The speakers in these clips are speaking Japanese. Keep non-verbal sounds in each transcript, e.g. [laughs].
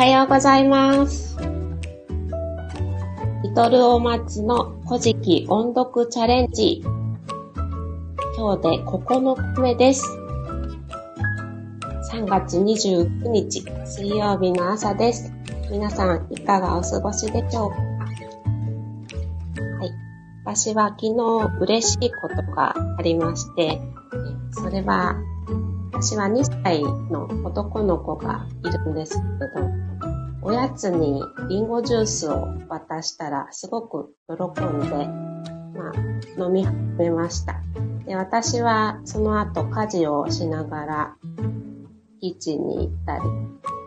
おはようございます。リトルお松の古事記音読チャレンジ。今日で9日目です。3月29日水曜日の朝です。皆さんいかがお過ごしでしょうか？はい。私は昨日嬉しいことがありまして、それは私は2歳の男の子がいるんですけど、おやつにリンゴジュースを渡したらすごく喜んで、まあ、飲み始めました。で、私はその後家事をしながらキッチンに行ったり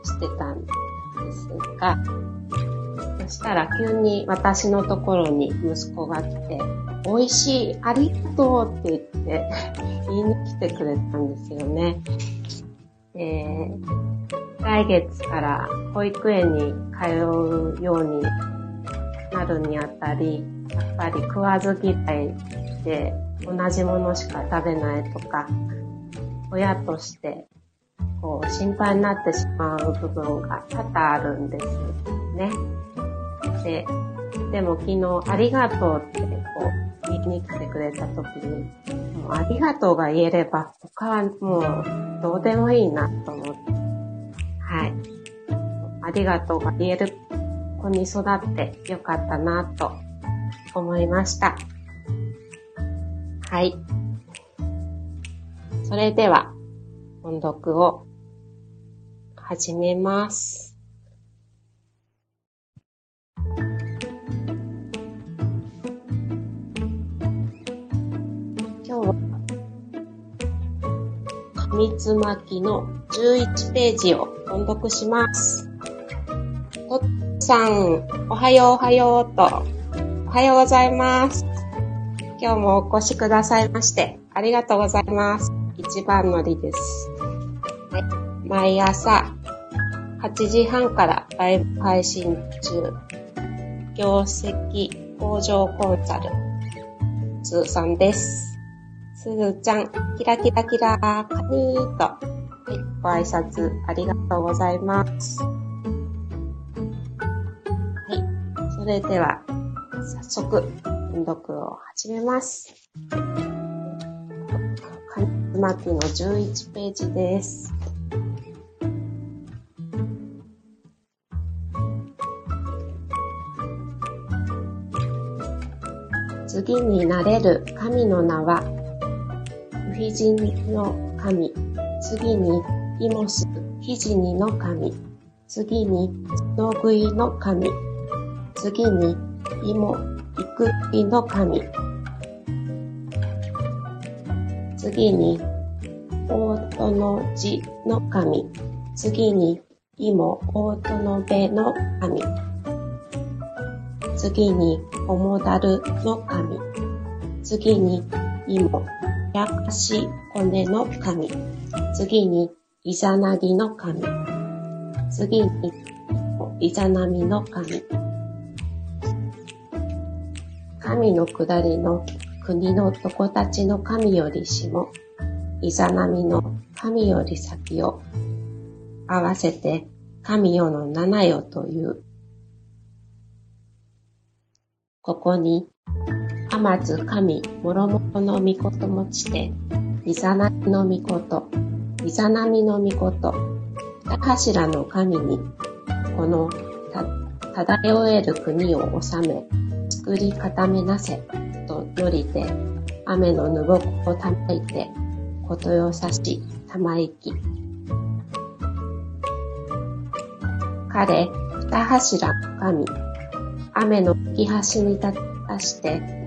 してたんですが、そしたら急に私のところに息子が来て、美味しい、ありがとうって言って [laughs] 言いに来てくれたんですよね。えー、来月から保育園に通うようになるにあたり、やっぱり食わず嫌いで同じものしか食べないとか、親としてこう心配になってしまう部分が多々あるんですよね。で、でも昨日ありがとうってこう言いに来てくれた時に、もうありがとうが言えれば他はもうどうでもいいなと思って、はい。ありがとうが言える子に育ってよかったなと思いました。はい。それでは、音読を始めます。紙つまきの11ページを音読します。とっさん、おはようおはようと、おはようございます。今日もお越しくださいまして、ありがとうございます。一番乗りです。はい、毎朝、8時半からライブ配信中、業績向上コンサル、つーさんです。すずちゃん、キラキラキラー、カニーと、はい、ご挨拶ありがとうございます。はい、それでは、早速、音読を始めます。紙巻きの11ページです。次になれる神の名は、ウヒジニの神、次にイモス、ヒジニの神、次にノグイの神、次にイモ、イクイの神、次にオートの字の神、次にイモ、オートのベの神、次にオモダルの神、次にイモ、やかし骨の神、次にイザナギの神、次にイザナミの神、神の下りの国の男たちの神より下、イザナミの神より先を、合わせて神よの七よという。ここに、天津神もろもろの御事もちて、イザナミの御事、イザナミの御事、二柱の神に、このた漂える国を治め、作り固めなせ、とよりて、雨のぬぼこをたまいて、ことよさしたまいき。彼、二柱の神、雨の吹き端に立たして、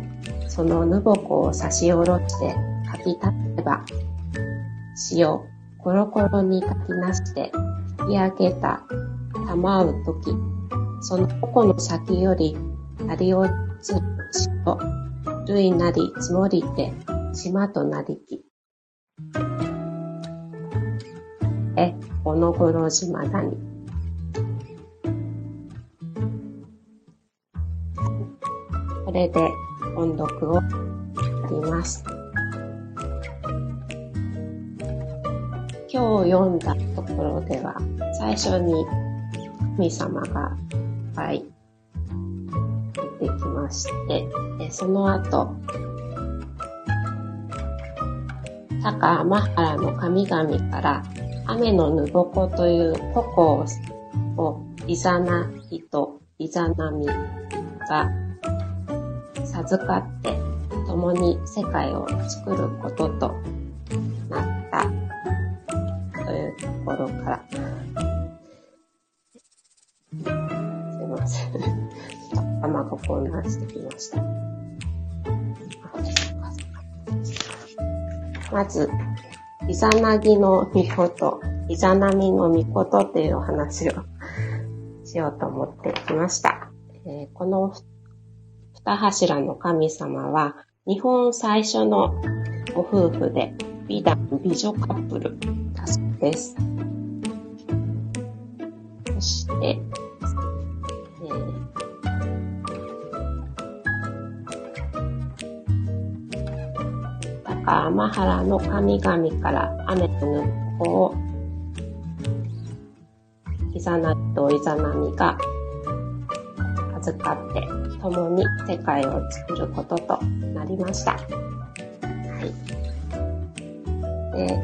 そのぬぼこを差し下ろしてかきたてば、塩、コロコロにかきなして、焼き上げた、たまうとき、その矛の先より、あり落つる塩、類なり積もりて、島となりき。え、おのごろ島だに。これで音読をやります。今日読んだところでは、最初に神様がいっぱい出てきまして、その後、高天原の神々から雨のぬぼこという矛をいざなひといざなみが授かって共に世界を作ることとなったというところから、すいません。頭が混乱してきました。まず、イザナギの御事、イザナミの御事っていうお話をしようと思ってきました。えー、この二柱の神様は、日本最初のご夫婦で、美男美女カップルだそうです。そして、えー高天原の神々から雨とぬっこを、イザナギとイザナミが預かって共に世界を作ることとなりました。はい。で、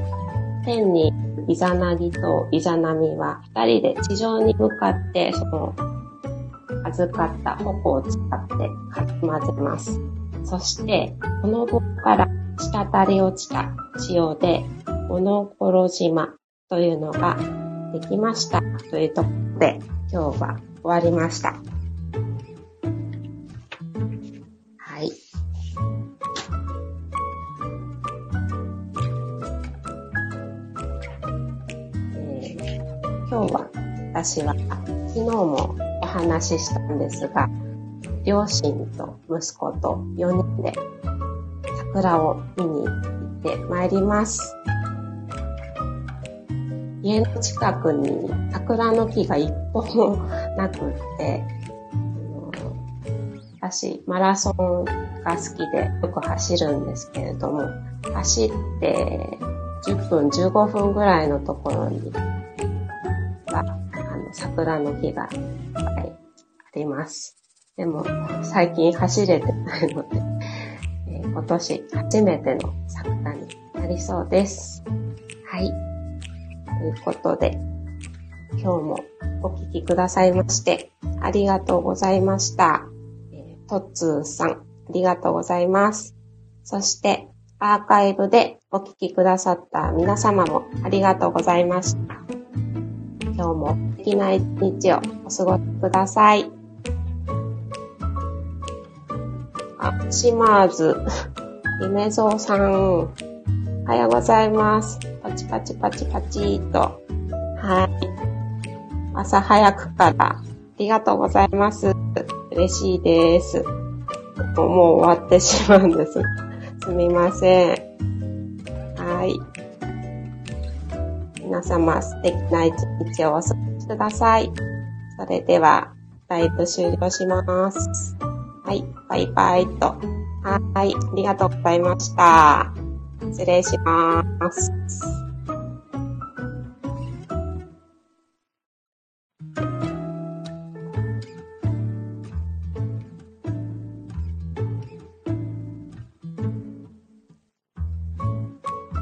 天にイザナギとイザナミは二人で地上に向かってその預かった矛を使ってかき混ぜます。そして、この棒から滴り落ちた塩で、物心島というのができましたというところで今日は終わりました。今日は私は昨日もお話ししたんですが、両親と息子と4人で桜を見に行ってまいります。家の近くに桜の木が一本もなくって、私、マラソンが好きでよく走るんですけれども、走って10分、15分ぐらいのところに、桜の木がいっぱいあります。でも、最近走れてないので、えー、今年初めての桜になりそうです。はい。ということで、今日もお聴きくださいまして、ありがとうございました。えー、トッツーさん、ありがとうございます。そして、アーカイブでお聴きくださった皆様もありがとうございました。今日も素敵な一日をお過ごしください。あ、島津、夢蔵さん、おはようございます。パチパチパチパチと。はい。朝早くからありがとうございます。嬉しいです。もう終わってしまうんです。すみません。はい。皆様素敵な一日をお過ごしください。それでは、ライブ終了します。はい、バイバイと。はい、ありがとうございました。失礼します。